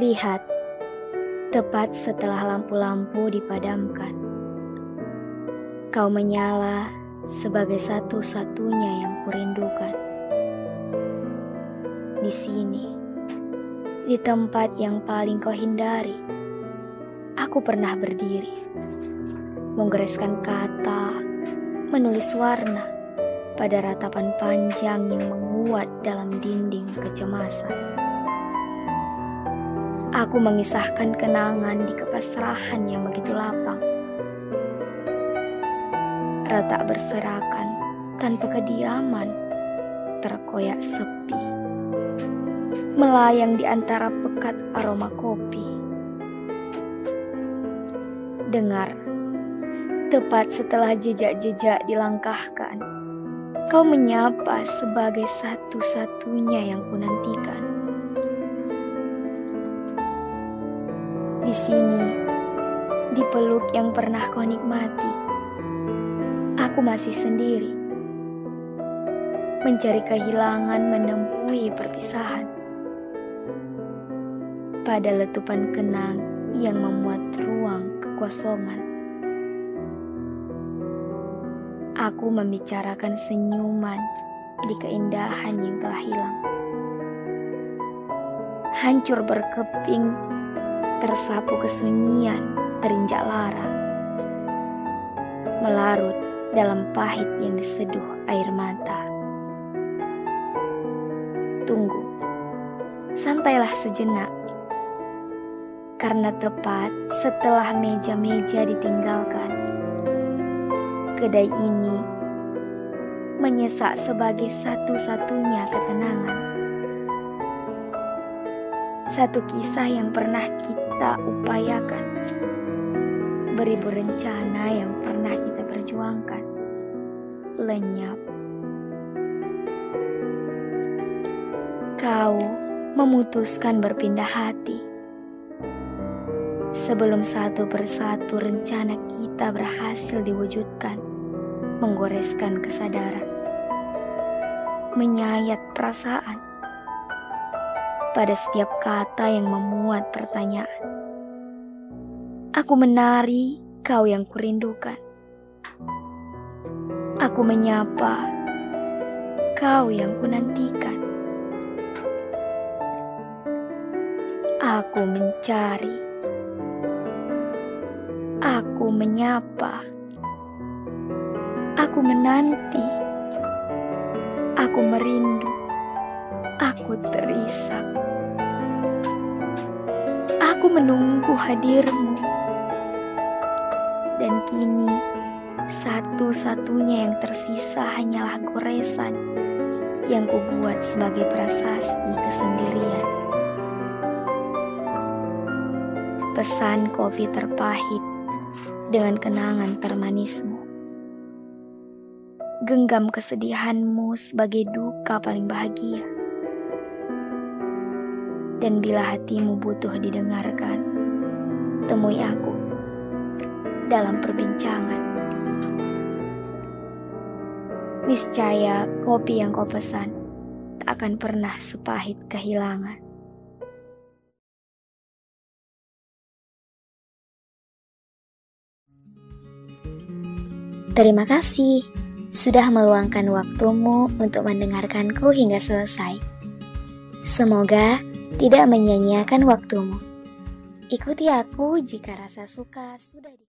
Lihat, tepat setelah lampu-lampu dipadamkan, kau menyala sebagai satu-satunya yang kurindukan. Di sini, di tempat yang paling kau hindari, aku pernah berdiri, menggoreskan kata, menulis warna pada ratapan panjang yang menguat dalam dinding kecemasan. Aku mengisahkan kenangan di kepasrahan yang begitu lapang. Retak berserakan tanpa kediaman, terkoyak sepi. Melayang di antara pekat aroma kopi. Dengar, tepat setelah jejak-jejak dilangkahkan, kau menyapa sebagai satu-satunya yang kunantikan. Di sini, di peluk yang pernah kau nikmati, aku masih sendiri. Mencari kehilangan menemui perpisahan. Pada letupan kenang yang memuat ruang kekosongan. Aku membicarakan senyuman di keindahan yang telah hilang. Hancur berkeping tersapu kesunyian terinjak lara. Melarut dalam pahit yang diseduh air mata. Tunggu, santailah sejenak. Karena tepat setelah meja-meja ditinggalkan, kedai ini menyesak sebagai satu-satunya ketenangan. Satu kisah yang pernah kita upayakan. Beribu rencana yang pernah kita perjuangkan. Lenyap. Kau memutuskan berpindah hati. Sebelum satu persatu rencana kita berhasil diwujudkan, menggoreskan kesadaran, menyayat perasaan, pada setiap kata yang memuat pertanyaan. Aku menari kau yang kurindukan. Aku menyapa kau yang kunantikan. Aku mencari. Aku menyapa. Aku menanti. Aku merindu. Aku terisak. Aku menunggu hadirmu. Dan kini, satu-satunya yang tersisa hanyalah goresan yang kubuat sebagai prasasti kesendirian. Pesan kopi terpahit dengan kenangan termanismu. Genggam kesedihanmu sebagai duka paling bahagia. Dan bila hatimu butuh didengarkan, temui aku dalam perbincangan. Niscaya kopi yang kau pesan tak akan pernah sepahit kehilangan. Terima kasih sudah meluangkan waktumu untuk mendengarkanku hingga selesai. Semoga tidak menyanyiakan waktumu. Ikuti aku jika rasa suka sudah di